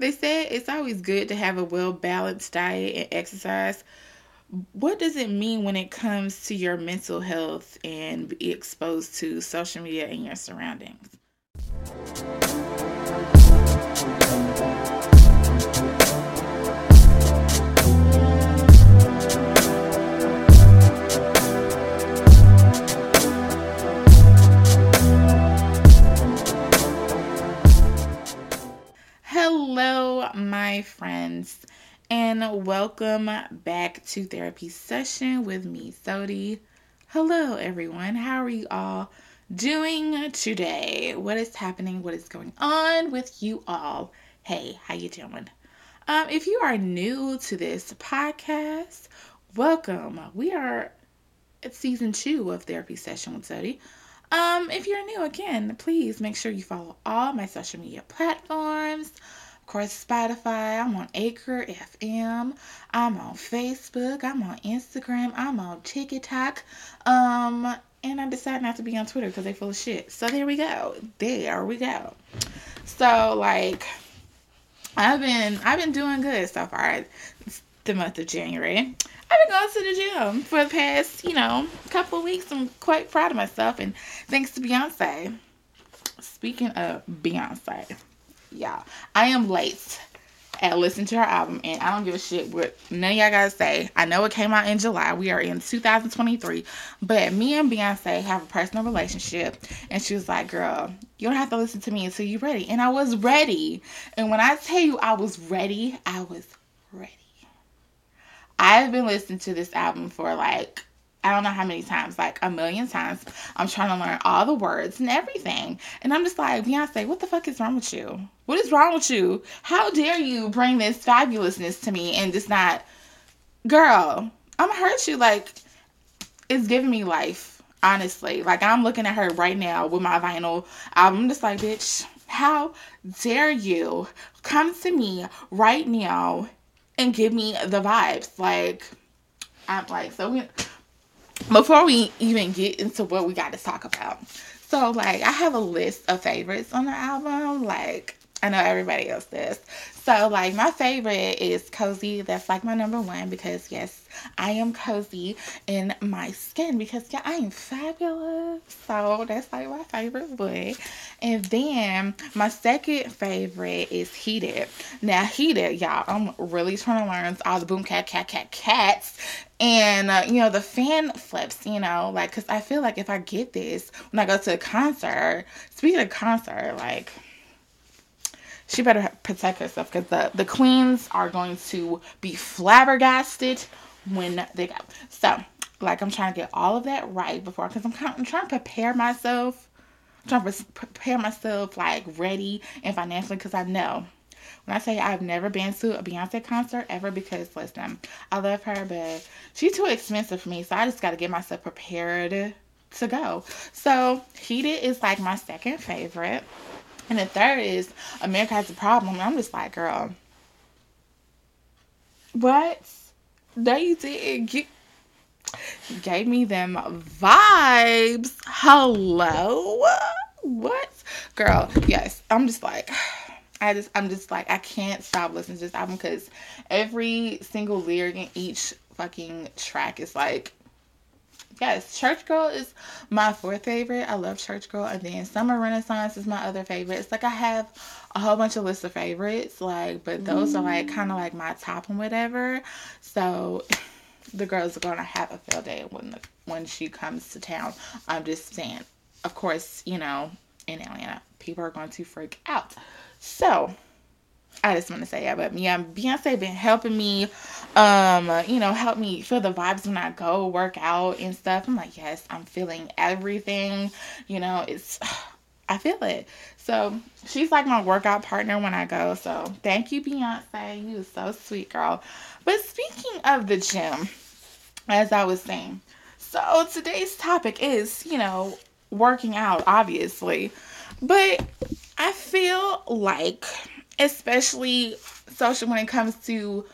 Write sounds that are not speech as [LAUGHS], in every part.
they said it's always good to have a well balanced diet and exercise. What does it mean when it comes to your mental health and be exposed to social media and your surroundings? My friends, and welcome back to therapy session with me, Sodi. Hello, everyone. How are you all doing today? What is happening? What is going on with you all? Hey, how you doing? Um, if you are new to this podcast, welcome. We are at season two of therapy session with Sodi. Um, if you're new again, please make sure you follow all my social media platforms. Course, Spotify, I'm on Anchor FM, I'm on Facebook, I'm on Instagram, I'm on TikTok. Um, and I decided not to be on Twitter because they full of shit. So there we go. There we go. So like I've been I've been doing good so far. It's the month of January. I've been going to the gym for the past, you know, couple weeks. I'm quite proud of myself, and thanks to Beyonce. Speaking of Beyonce, yeah, I am late at listening to her album, and I don't give a shit what none of y'all gotta say. I know it came out in July. We are in 2023, but me and Beyonce have a personal relationship, and she was like, "Girl, you don't have to listen to me until you're ready," and I was ready. And when I tell you I was ready, I was ready. I've been listening to this album for like I don't know how many times, like a million times. I'm trying to learn all the words and everything. And I'm just like, Beyonce, what the fuck is wrong with you? What is wrong with you? How dare you bring this fabulousness to me and just not, girl, I'm hurt you. Like, it's giving me life, honestly. Like, I'm looking at her right now with my vinyl album. I'm just like, bitch, how dare you come to me right now and give me the vibes? Like, I'm like, so we before we even get into what we got to talk about. So like I have a list of favorites on the album. Like I know everybody else does. So like my favorite is Cozy. That's like my number one because yes, I am cozy in my skin because yeah, I am fabulous. So that's like my favorite boy. And then my second favorite is Heated. Now Heated, y'all, I'm really trying to learn all the boom cat cat cat cats and uh, you know the fan flips you know like because i feel like if i get this when i go to a concert speaking of concert like she better protect herself because the, the queens are going to be flabbergasted when they go so like i'm trying to get all of that right before because I'm, I'm trying to prepare myself I'm trying to prepare myself like ready and financially because i know when I say I've never been to a Beyonce concert ever because listen, I love her, but she's too expensive for me. So I just got to get myself prepared to go. So Heated is like my second favorite. And the third is America Has a Problem. I'm just like, girl, what? You didn't. get gave me them vibes. Hello? What? Girl, yes. I'm just like [SIGHS] I just I'm just like I can't stop listening to this album because every single lyric in each fucking track is like yes, Church Girl is my fourth favorite. I love Church Girl, and then Summer Renaissance is my other favorite. It's like I have a whole bunch of lists of favorites, like, but those are like kind of like my top and whatever. So [SIGHS] the girls are gonna have a field day when the when she comes to town. I'm just saying. Of course, you know, in Atlanta, people are going to freak out. So I just want to say yeah, but yeah, Beyonce been helping me, um, you know, help me feel the vibes when I go work out and stuff. I'm like, yes, I'm feeling everything. You know, it's [SIGHS] I feel it. So she's like my workout partner when I go. So thank you, Beyonce. You so sweet, girl. But speaking of the gym, as I was saying, so today's topic is, you know, working out, obviously. But I feel like, especially social when it comes to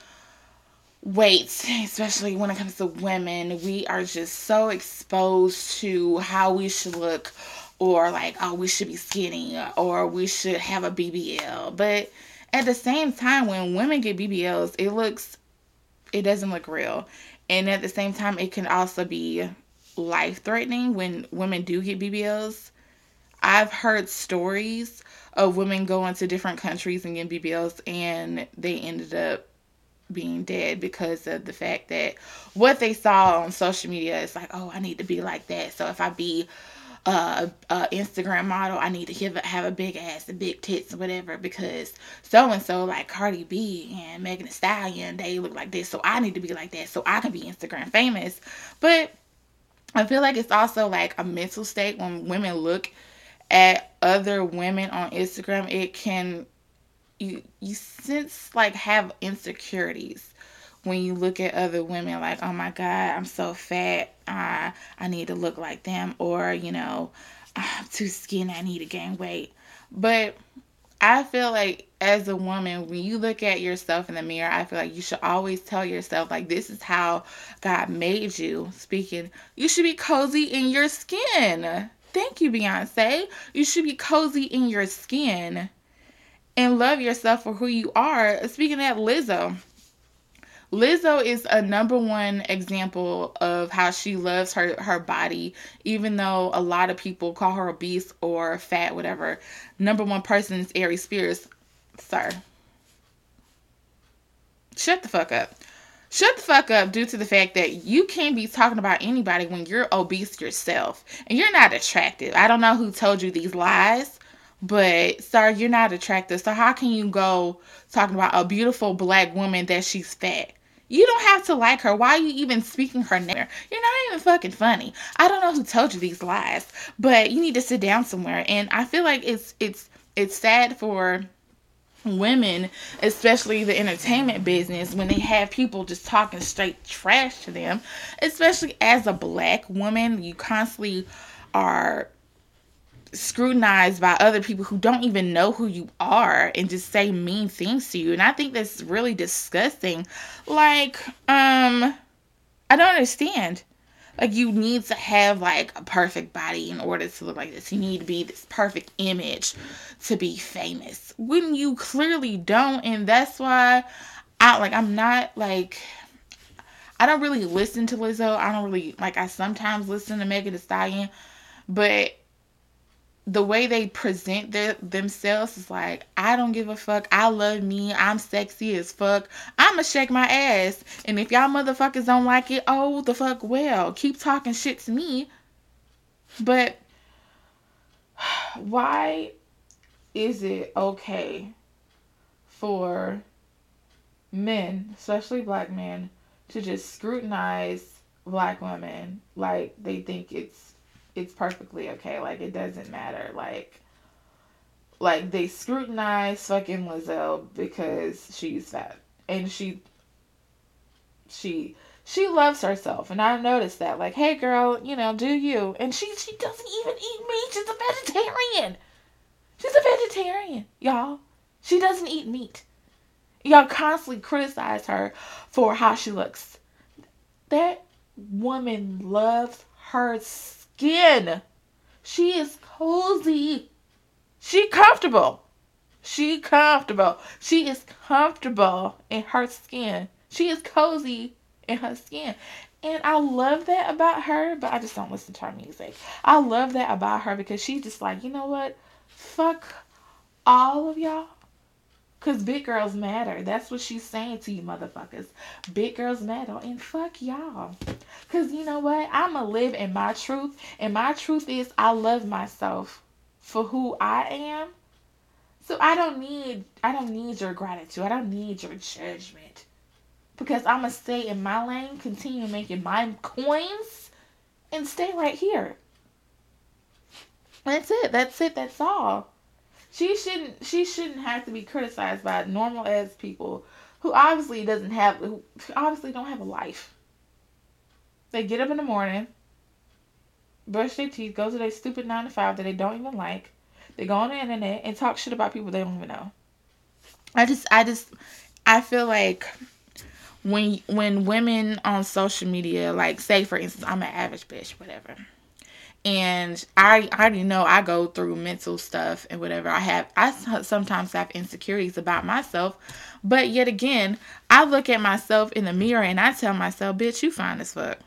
weight, especially when it comes to women, we are just so exposed to how we should look or like, oh, we should be skinny or we should have a BBL. But at the same time, when women get BBLs, it looks, it doesn't look real. And at the same time, it can also be life threatening when women do get BBLs. I've heard stories of women going to different countries and getting BBLs and they ended up being dead because of the fact that what they saw on social media is like, oh, I need to be like that. So if I be uh, uh, Instagram model, I need to have a, have a big ass and big tits or whatever because so and so like Cardi B and Megan Thee Stallion, they look like this, so I need to be like that so I can be Instagram famous. But I feel like it's also like a mental state when women look at other women on Instagram. It can you you sense like have insecurities when you look at other women like oh my god i'm so fat uh, i need to look like them or you know i'm too skinny i need to gain weight but i feel like as a woman when you look at yourself in the mirror i feel like you should always tell yourself like this is how god made you speaking you should be cozy in your skin thank you beyonce you should be cozy in your skin and love yourself for who you are speaking of that lizzo Lizzo is a number one example of how she loves her her body, even though a lot of people call her obese or fat, whatever. Number one person is Aries Spears. Sir. Shut the fuck up. Shut the fuck up due to the fact that you can't be talking about anybody when you're obese yourself and you're not attractive. I don't know who told you these lies, but sir, you're not attractive. So how can you go talking about a beautiful black woman that she's fat? You don't have to like her. Why are you even speaking her name? You're not even fucking funny. I don't know who told you these lies, but you need to sit down somewhere. And I feel like it's it's it's sad for women, especially the entertainment business, when they have people just talking straight trash to them, especially as a black woman, you constantly are scrutinized by other people who don't even know who you are and just say mean things to you. And I think that's really disgusting. Like, um, I don't understand. Like, you need to have like a perfect body in order to look like this. You need to be this perfect image to be famous when you clearly don't. And that's why I like, I'm not like, I don't really listen to Lizzo. I don't really like, I sometimes listen to Megan Thee Stallion, but the way they present their, themselves is like, I don't give a fuck. I love me. I'm sexy as fuck. I'ma shake my ass. And if y'all motherfuckers don't like it, oh, the fuck well. Keep talking shit to me. But [SIGHS] why is it okay for men, especially black men, to just scrutinize black women like they think it's it's perfectly okay. Like it doesn't matter. Like like they scrutinize fucking Lizzo because she's fat. And she she she loves herself and I noticed that. Like, hey girl, you know, do you and she she doesn't even eat meat. She's a vegetarian. She's a vegetarian, y'all. She doesn't eat meat. Y'all constantly criticize her for how she looks. That woman loves her skin. She is cozy. She comfortable. She comfortable. She is comfortable in her skin. She is cozy in her skin. And I love that about her, but I just don't listen to her music. I love that about her because she's just like, you know what? Fuck all of y'all. Cause big girls matter. That's what she's saying to you motherfuckers. Big girls matter. And fuck y'all. Cause you know what? I'ma live in my truth. And my truth is I love myself for who I am. So I don't need I don't need your gratitude. I don't need your judgment. Because I'ma stay in my lane, continue making my coins, and stay right here. That's it. That's it. That's all she shouldn't she shouldn't have to be criticized by normal as people who obviously doesn't have who obviously don't have a life. They get up in the morning, brush their teeth, go to their stupid nine to five that they don't even like. They go on the internet and talk shit about people they don't even know. I just I just I feel like when when women on social media, like say for instance, I'm an average bitch, whatever and I, I already know I go through mental stuff and whatever. I have I sometimes have insecurities about myself, but yet again, I look at myself in the mirror and I tell myself, "Bitch, you fine as fuck."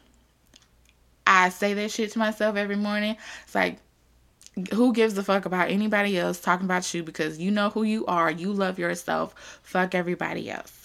I say that shit to myself every morning. It's like who gives a fuck about anybody else talking about you because you know who you are, you love yourself, fuck everybody else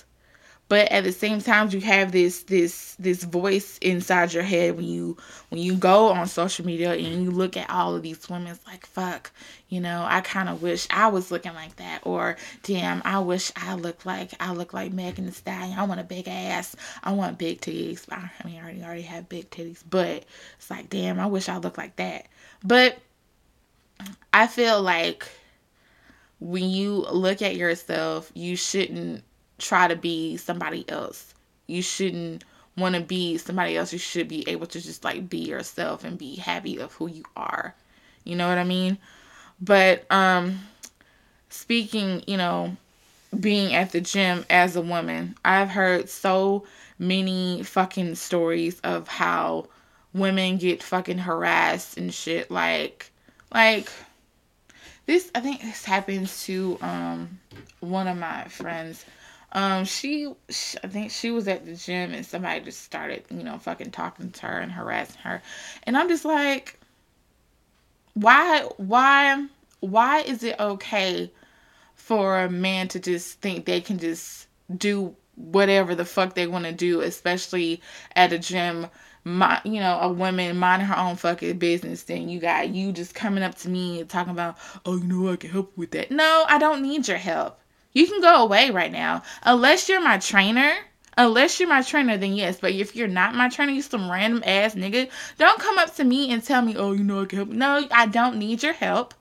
but at the same time you have this this this voice inside your head when you when you go on social media and you look at all of these women it's like fuck you know i kind of wish i was looking like that. Or damn i wish i looked like i look like megan thee stallion. I want a big ass i want big titties. I mean i already already have big titties but it's like damn i wish i looked like that. But i feel like when you look at yourself you shouldn't try to be somebody else. You shouldn't want to be somebody else. You should be able to just like be yourself and be happy of who you are. You know what I mean? But um speaking, you know, being at the gym as a woman, I've heard so many fucking stories of how women get fucking harassed and shit like like this I think this happens to um one of my friends um, she, she, I think she was at the gym and somebody just started, you know, fucking talking to her and harassing her, and I'm just like, why, why, why is it okay for a man to just think they can just do whatever the fuck they want to do, especially at a gym? My, you know, a woman minding her own fucking business. Then you got you just coming up to me and talking about, oh, you know, I can help with that. No, I don't need your help. You can go away right now. Unless you're my trainer. Unless you're my trainer, then yes. But if you're not my trainer, you some random ass nigga, don't come up to me and tell me, oh, you know I can help. No, I don't need your help.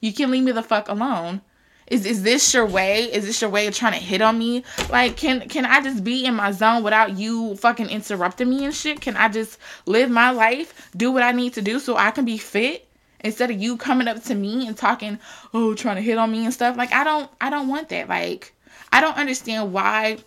You can leave me the fuck alone. Is is this your way? Is this your way of trying to hit on me? Like, can can I just be in my zone without you fucking interrupting me and shit? Can I just live my life, do what I need to do so I can be fit? Instead of you coming up to me and talking oh trying to hit on me and stuff like i don't i don't want that like i don't understand why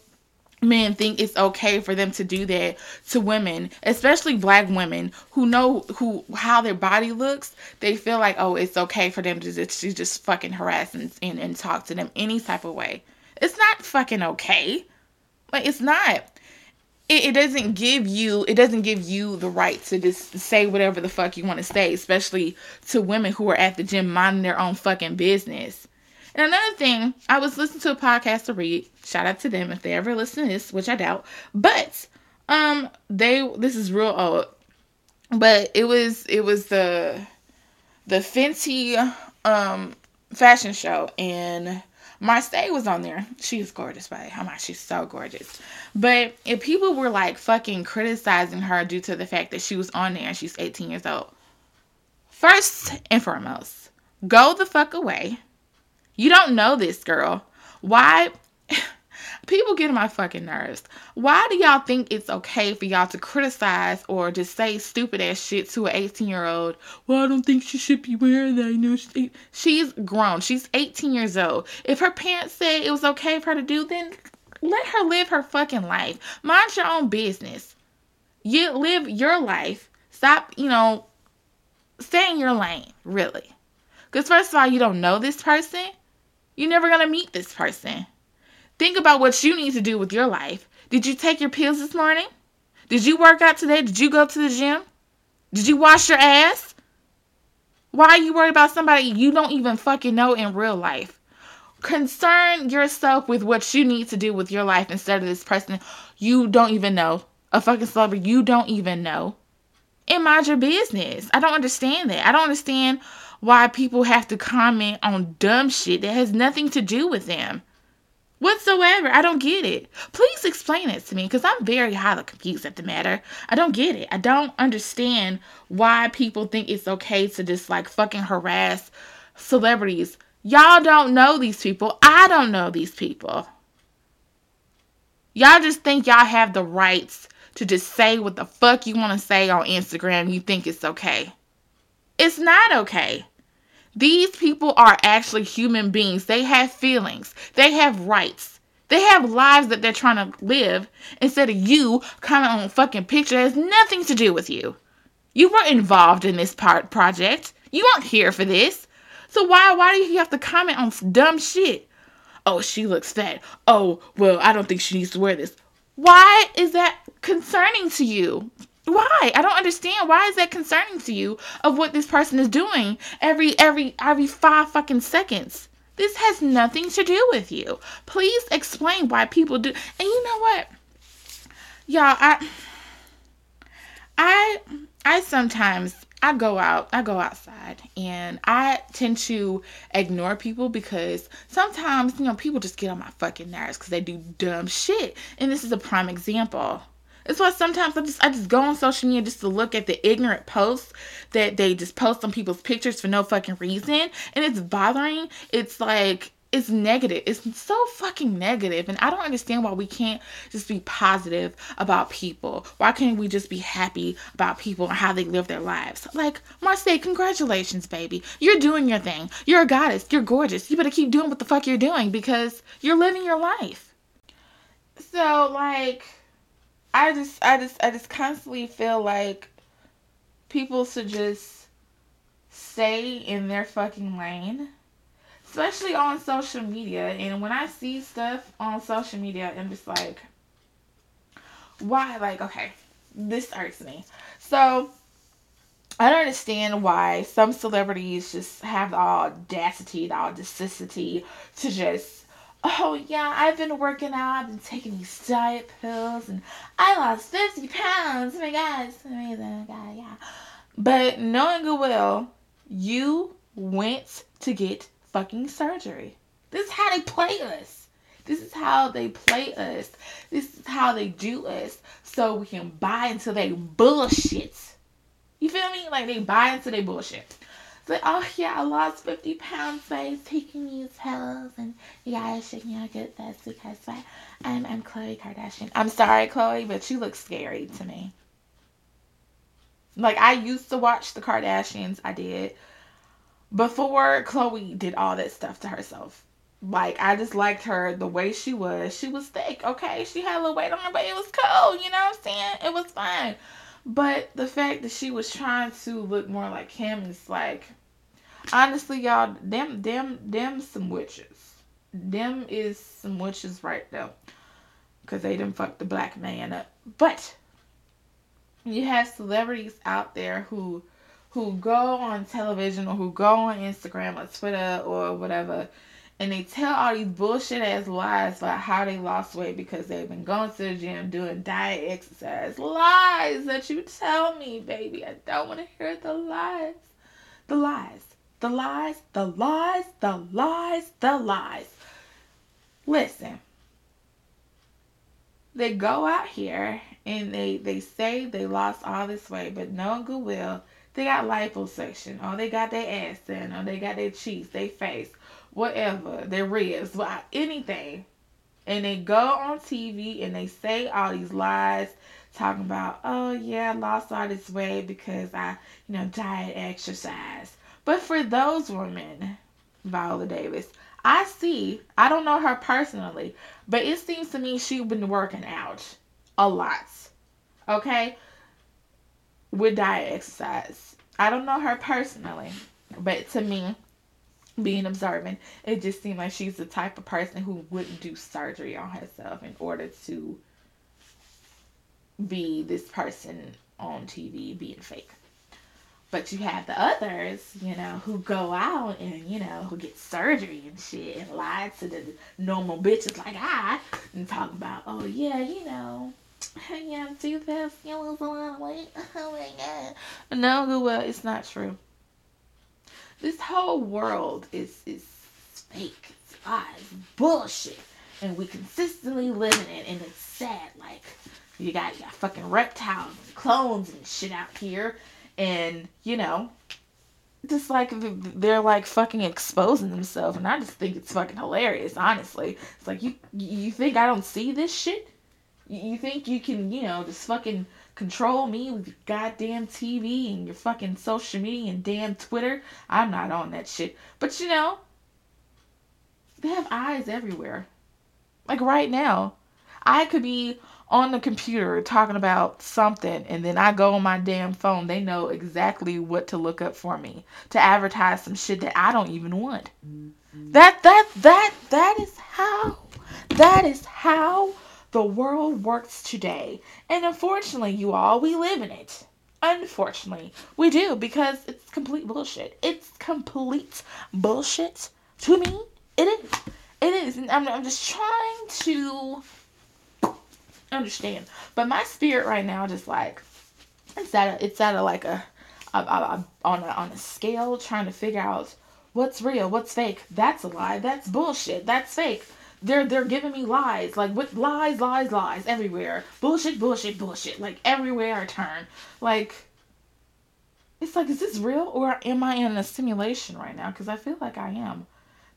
men think it's okay for them to do that to women especially black women who know who how their body looks. They feel like oh it's okay for them to just, to just fucking harass and, and, and talk to them any type of way. It's not fucking okay. Like it's not it, it doesn't give you it doesn't give you the right to just say whatever the fuck you want to say, especially to women who are at the gym minding their own fucking business. And another thing, I was listening to a podcast to read. Shout out to them if they ever listen to this, which I doubt. But um, they this is real old, but it was it was the the Fenty um fashion show and Marsai was on there. She's gorgeous, by how much she's so gorgeous. But if people were like fucking criticizing her due to the fact that she was on there and she's 18 years old, first and foremost, go the fuck away. You don't know this girl. Why? [LAUGHS] people get on my fucking nerves. Why do y'all think it's okay for y'all to criticize or just say stupid ass shit to an 18 year old? Well, I don't think she should be wearing that. You know, she's grown. She's 18 years old. If her parents said it was okay for her to do, then let her live her fucking life. Mind your own business. You live your life. Stop, you know, stay in your lane, really. Because, first of all, you don't know this person. You're never going to meet this person. Think about what you need to do with your life. Did you take your pills this morning? Did you work out today? Did you go to the gym? Did you wash your ass? Why are you worried about somebody you don't even fucking know in real life? Concern yourself with what you need to do with your life instead of this person you don't even know. A fucking celebrity you don't even know. And mind your business. I don't understand that. I don't understand why people have to comment on dumb shit that has nothing to do with them whatsoever. I don't get it. Please explain it to me because I'm very highly confused at the matter. I don't get it. I don't understand why people think it's okay to just like fucking harass celebrities. Y'all don't know these people. I don't know these people. Y'all just think y'all have the rights to just say what the fuck you want to say on Instagram. You think it's okay. It's not okay. These people are actually human beings. They have feelings, they have rights. They have lives that they're trying to live instead of you coming on a fucking picture that has nothing to do with you. You weren't involved in this part project. You weren't here for this. So why why do you have to comment on dumb shit? Oh, she looks fat. Oh, well, I don't think she needs to wear this. Why is that concerning to you? Why? I don't understand. Why is that concerning to you of what this person is doing every every every 5 fucking seconds? This has nothing to do with you. Please explain why people do. And you know what? Y'all, I I I sometimes I go out, I go outside, and I tend to ignore people because sometimes, you know, people just get on my fucking nerves because they do dumb shit. And this is a prime example. That's why sometimes I just I just go on social media just to look at the ignorant posts that they just post on people's pictures for no fucking reason, and it's bothering. It's like it's negative. It's so fucking negative, and I don't understand why we can't just be positive about people. Why can't we just be happy about people and how they live their lives? Like Marsai, congratulations, baby. You're doing your thing. You're a goddess. You're gorgeous. You better keep doing what the fuck you're doing because you're living your life. So like I just I just I just constantly feel like people should just stay in their fucking lane. Especially on social media. And when I see stuff on social media, I'm just like, why? Like, okay, this irks me. So, I don't understand why some celebrities just have the audacity, the audacity to just oh yeah, I've been working out, I've been taking these diet pills, and I lost 50 pounds. Oh my god, it's amazing. Oh god, yeah. But knowing good well, you went to get fucking surgery. This is how they play us. This is how they play us. This is how they do us so we can buy into their bullshit. You feel me? Like they buy into their bullshit. Like, oh yeah, I lost 50 pounds by taking these pills, and you guys should, you know, get this because I'm, I'm Khloe Kardashian. I'm sorry, Khloe, but you look scary to me. Like, I used to watch the Kardashians, I did, before Khloe did all that stuff to herself. Like, I just liked her the way she was. She was thick, okay? She had a little weight on her, but it was cool, you know what I'm saying? It was fine. But the fact that she was trying to look more like him is like, honestly, y'all, them, them, them, some witches. Them is some witches right there, cause they didn't fuck the black man up. But you have celebrities out there who, who go on television or who go on Instagram or Twitter or whatever and they tell all these bullshit ass lies about how they lost weight because they've been going to the gym doing diet exercise. Lies that you tell me, baby. I don't want to hear the lies. The lies. The lies. The lies. The lies. The lies. Listen. They go out here and they, they say they lost all this weight, but no goodwill. They got liposuction, or they got their ass in, or they got their cheeks, their face whatever, their ribs, anything. And they go on TV and they say all these lies talking about, oh yeah, I lost all this weight because I, you know, diet exercise. But for those women, Viola Davis, I see, I don't know her personally, but it seems to me she's been working out a lot. Okay? With diet exercise. I don't know her personally, but to me, being observant, it just seemed like she's the type of person who wouldn't do surgery on herself in order to be this person on TV being fake. But you have the others, you know, who go out and, you know, who get surgery and shit and lie to the normal bitches like I and talk about, oh, yeah, you know, yeah, do this, you lose a lot of weight. [LAUGHS] Oh my God. No, well, it's not true. This whole world is is fake, it's lies, bullshit, and we consistently live in it, and it's sad. Like you got you got fucking reptiles and clones and shit out here, and you know, just like they're like fucking exposing themselves, and I just think it's fucking hilarious. Honestly, it's like you you think I don't see this shit? You think you can you know just fucking control me with your goddamn TV and your fucking social media and damn Twitter. I'm not on that shit. But you know, they have eyes everywhere. Like right now, I could be on the computer talking about something and then I go on my damn phone, they know exactly what to look up for me to advertise some shit that I don't even want. Mm-hmm. That that that that is how that is how the world works today. And unfortunately, you all, we live in it. Unfortunately, we do because it's complete bullshit. It's complete bullshit to me. It is. It is. And I'm, I'm just trying to understand. But my spirit right now just like it's at a, it's at a like a, a, a, on a on a scale trying to figure out what's real, what's fake. That's a lie. That's bullshit. That's fake. They're they're giving me lies, like with lies, lies, lies everywhere. Bullshit, bullshit, bullshit. Like everywhere I turn. Like it's like, is this real or am I in a simulation right now? Because I feel like I am.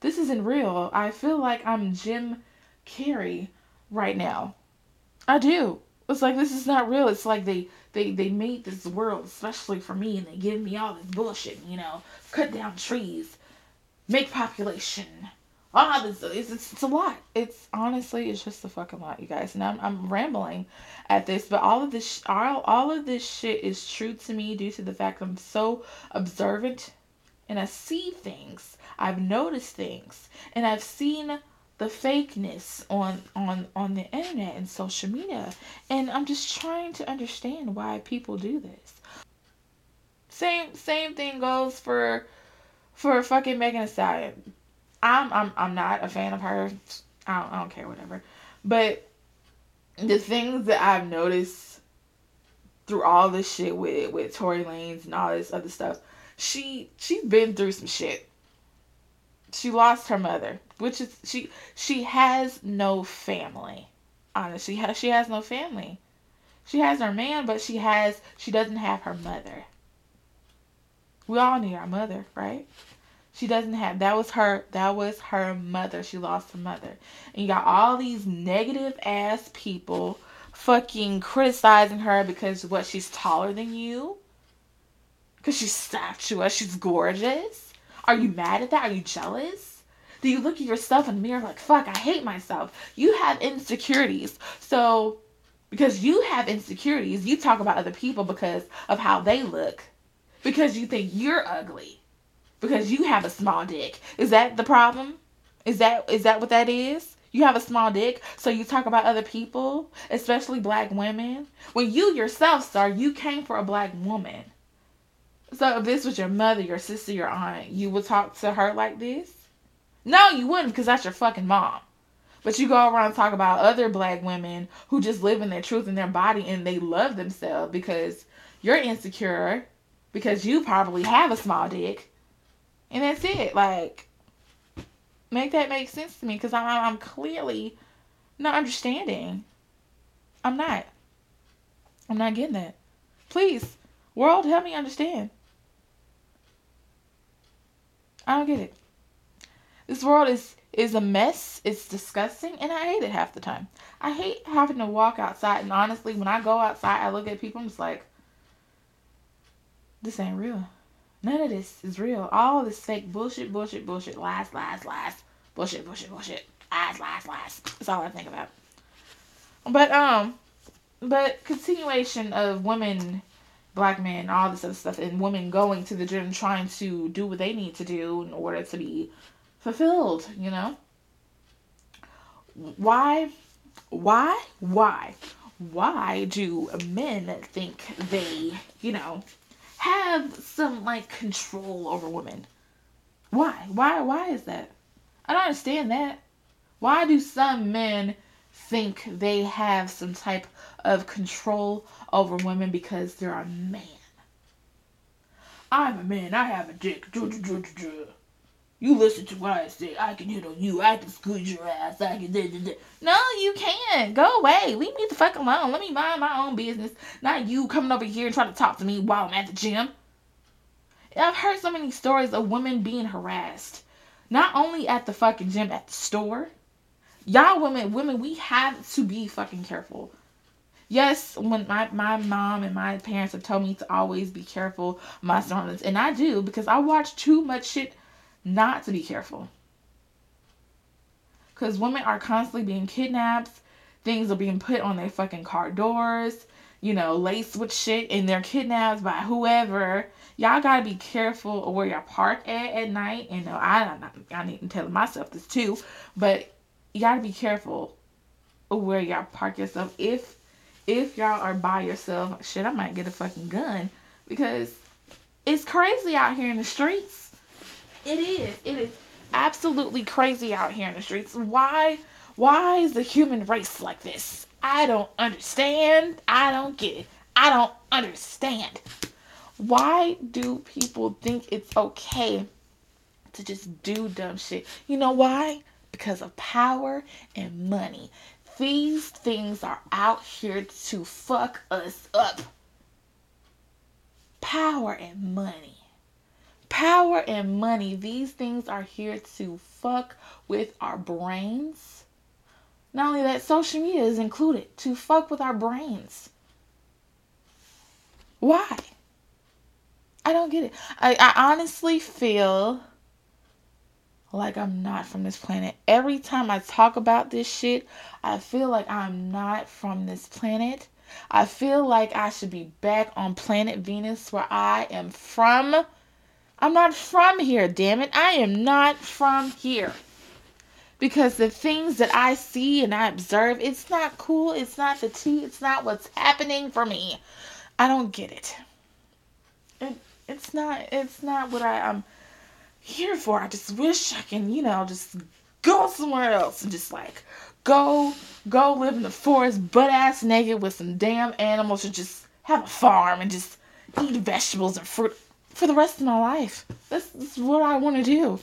This isn't real. I feel like I'm Jim Carrey right now. I do. It's like this is not real. It's like they they they made this world especially for me, and they give me all this bullshit. You know, cut down trees, make population. All this it's, it's, it's a lot. It's honestly it's just a fucking lot, you guys. And I'm I'm rambling at this, but all of this all all of this shit is true to me due to the fact I'm so observant, and I see things. I've noticed things, and I've seen the fakeness on on on the internet and social media and i'm just trying to understand why people do this same same thing goes for for fucking Megan Thee Stallion. I'm I'm I'm not a fan of her. I don't, I don't care whatever. But the things that I've noticed through all this shit with with Tory Lanez and all this other stuff, she she's been through some shit she lost her mother, which is she she has no family. Honestly, she has she has no family. She has her man, but she has she doesn't have her mother. We all need our mother, right? She doesn't have that was her that was her mother. She lost her mother. And you got all these negative ass people fucking criticizing her because what she's taller than you. Cause she's statuesque, she's gorgeous are you mad at that? Are you jealous? Do you look at yourself in the mirror like, fuck, I hate myself? You have insecurities. So, because you have insecurities, you talk about other people because of how they look. Because you think you're ugly. Because you have a small dick. Is that the problem? Is that is that what that is? You have a small dick, so you talk about other people, especially black women. When you yourself, sir, you came for a black woman. So if this was your mother, your sister, your aunt, you would talk to her like this? No, you wouldn't because that's your fucking mom. But you go around talk about other black women who just live in their truth in their body and they love themselves because you're insecure because you probably have a small dick. And that's it. Like, make that make sense to me because I'm, I'm clearly not understanding. I'm not. I'm not getting that. Please, world, help me understand. I don't get it. This world is is a mess. It's disgusting, and I hate it half the time. I hate having to walk outside. And honestly, when I go outside, I look at people. I'm just like, this ain't real. None of this is real. All this fake bullshit, bullshit, bullshit, lies, lies, lies, bullshit, bullshit, bullshit, lies, lies, lies. That's all I think about. But um, but continuation of women black men, all this other stuff, and women going to the gym trying to do what they need to do in order to be fulfilled, you know? Why, why, why, why do men think they, you know, have some like control over women? Why? Why, why is that? I don't understand that. Why do some men think they have some type of control over women because they're a man. I'm a man. I have a dick. You listen to what I say. I can hit on you. I can squeeze your ass. I can. No, you can't. Go away. Leave me the fuck alone. Let me mind my own business. Not you coming over here and trying to talk to me while I'm at the gym. I've heard so many stories of women being harassed. Not only at the fucking gym, at the store. Y'all women, women, we have to be fucking careful yes, when my, my mom and my parents have told me to always be careful my surroundings, and I do because I watch too much shit not to be careful. Because women are constantly being kidnapped, things are being put on their fucking car doors, you know, laced with shit, and they're kidnapped by whoever. Y'all gotta be careful where y'all park at at night. You know, I I need to tell myself this too, but you gotta be careful where y'all park yourself. If if y'all are by yourself, shit, I might get a fucking gun because it's crazy out here in the streets. It is. It is absolutely crazy out here in the streets. Why? Why is the human race like this? I don't understand. I don't get it. I don't understand. Why do people think it's okay to just do dumb shit? You know why? Because of power and money. These things are out here to fuck us up. Power and money. Power and money. These things are here to fuck with our brains not only that, social media is included to fuck with our brains. Why? I don't get it. I, I honestly feel like I'm not from this planet. Every time I talk about this shit, I feel like I'm not from this planet. I feel like I should be back on planet Venus where I am from. I'm not from here, damn it. I am not from here because the things that I see and I observe, it's not cool. It's not the tea. It's not what's happening for me. I don't get it. it it's not. It's not what I, I'm here for. I just wish I can, you know, just go somewhere else and just like go go live in the forest, butt ass naked with some damn animals, and just have a farm and just eat vegetables and fruit for the rest of my life. That's, that's what I want to do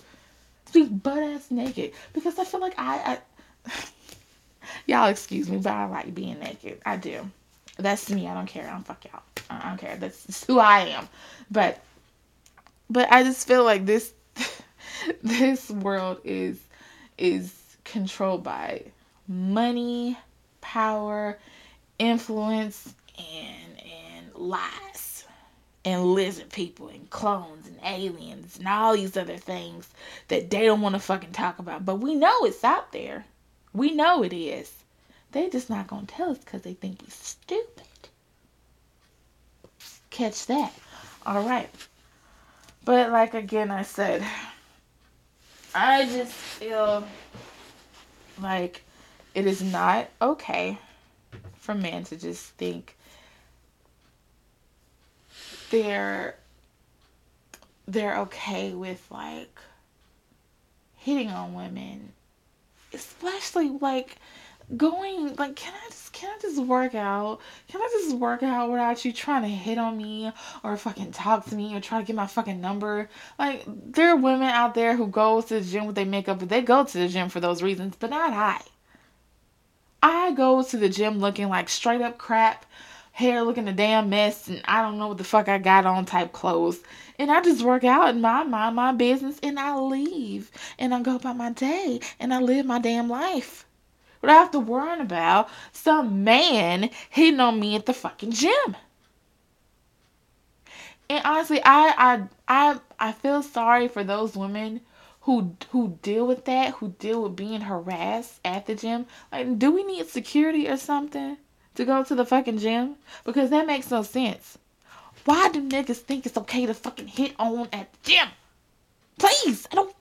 be butt ass naked because I feel like I, I [LAUGHS] y'all excuse me, but I like being naked. I do. That's me. I don't care. I don't fuck y'all. I don't care. That's [LAUGHS] who I am. But but I just feel like this [LAUGHS] this world is is controlled by money, power, influence, and and lies and lizard people and clones and aliens and all these other things that they don't want to fucking talk about. But we know it's out there. We know it is. They just not gonna tell us because they think we're stupid. Catch that. All right. But like again, I said, I just feel like it is not okay for men to just think they're they're okay with like hitting on women. Especially like going like can i just can i just work out? Can i just work out without you trying to hit on me or fucking talk to me or try to get my fucking number? Like there are women out there who go to the gym with their makeup but they go to the gym for those reasons but not i. I go to the gym looking like straight up crap hair looking a damn mess and I don't know what the fuck I got on type clothes. And I just work out and my mind my business and I leave and I go about my day and I live my damn life. But I have to worry about some man hitting on me at the fucking gym. And honestly, I I I I feel sorry for those women who who deal with that, who deal with being harassed at the gym. Like, do we need security or something? To go to the fucking gym? Because that makes no sense. Why do niggas think it's okay to fucking hit on at the gym? Please, I don't.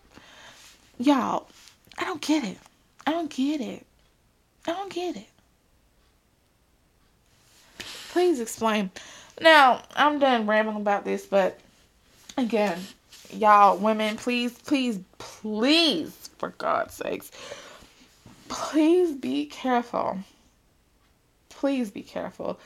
Y'all, I don't get it. I don't get it. I don't get it. Please explain. Now, I'm done rambling about this, but again, y'all, women, please, please, please, for God's sakes, please be careful please be careful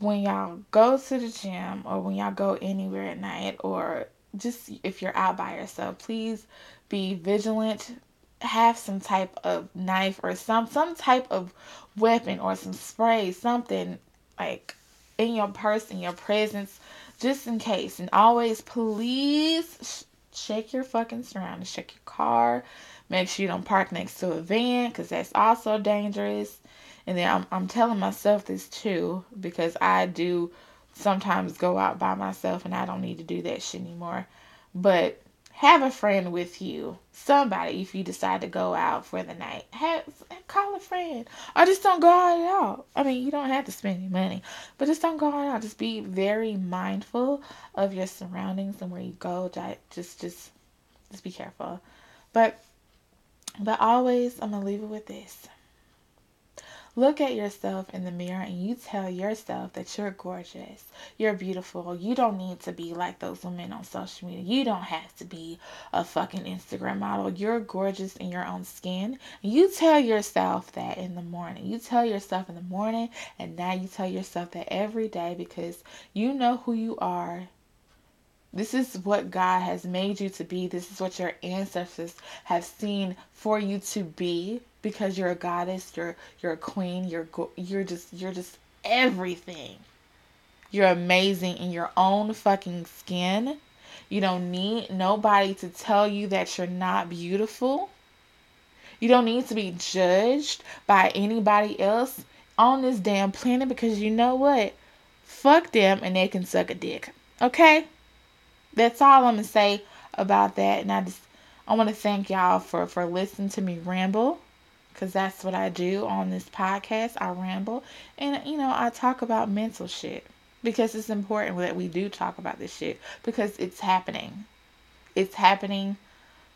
when y'all go to the gym or when y'all go anywhere at night or just if you're out by yourself, please be vigilant. Have some type of knife or some some type of weapon or some spray, something like in your purse, in your presence, just in case. And always, please check your fucking surroundings, check your car. Make sure you don't park next to a van because that's also dangerous. And then I'm, I'm telling myself this too because I do sometimes go out by myself and I don't need to do that shit anymore. But have a friend with you. Somebody, if you decide to go out for the night, have call a friend, or just don't go out at all. I mean, you don't have to spend any money, but just don't go out at. Just be very mindful of your surroundings and where you go. Just, just, just be careful. But, but always, I'm gonna leave it with this. Look at yourself in the mirror and you tell yourself that you're gorgeous, you're beautiful. You don't need to be like those women on social media. You don't have to be a fucking Instagram model. You're gorgeous in your own skin. You tell yourself that in the morning. You tell yourself in the morning, and now you tell yourself that every day because you know who you are. This is what God has made you to be. This is what your ancestors have seen for you to be because you're a goddess, you're you're a queen, you're you're just you're just everything. You're amazing in your own fucking skin. You don't need nobody to tell you that you're not beautiful. You don't need to be judged by anybody else on this damn planet because you know what? Fuck them and they can suck a dick. Okay? That's all I'm gonna say about that. And I just I want to thank y'all for for listening to me ramble because that's what I do on this podcast. I ramble and you know I talk about mental shit because it's important that we do talk about this shit because it's happening. It's happening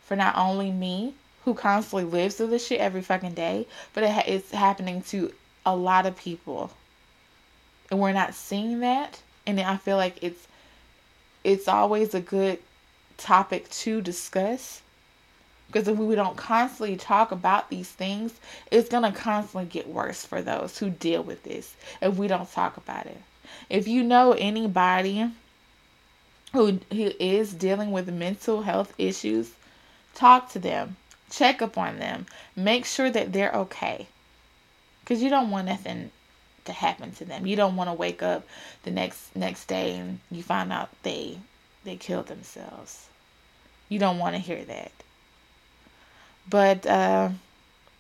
for not only me who constantly lives through this shit every fucking day, but it, it's happening to a lot of people, and we're not seeing that. And I feel like it's it's always a good topic to discuss because if we don't constantly talk about these things, it's going to constantly get worse for those who deal with this if we don't talk about it. If you know anybody who, who is dealing with mental health issues, talk to them, check up on them, make sure that they're okay. Because you don't want nothing to happen to them. You don't want to wake up the next next day and you find out they they killed themselves. You don't want to hear that. But uh,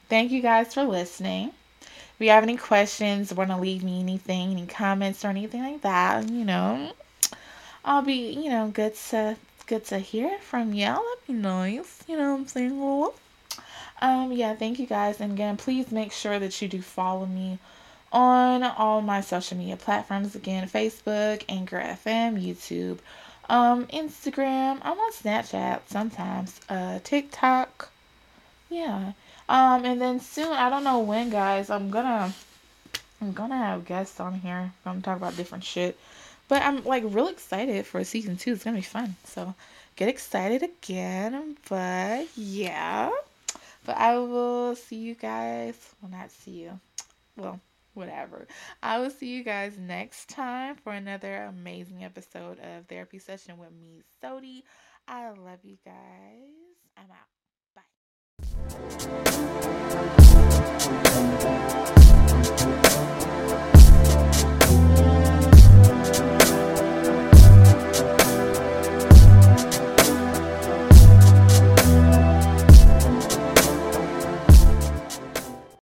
thank you guys for listening. If you have any questions, want to leave me anything, any comments or anything like that, you know, I'll be, you know, good to good to hear from y'all. That'd be nice. You know what I'm saying? Um, yeah, thank you guys. And again, please make sure that you do follow me on all my social media platforms. Again, Facebook, Anchor FM, YouTube, um, Instagram. I'm on Snapchat sometimes. Uh, TikTok. Yeah. Um, and then soon, I don't know when, guys. I'm gonna, I'm gonna have guests on here. I'm gonna talk about different shit. But I'm like real excited for season two. It's gonna be fun. So get excited again. But yeah. But I will see you guys. Well, not see you. Well whatever. I will see you guys next time for another amazing episode of Therapy Session with me, Sodi. I love you guys. I'm out.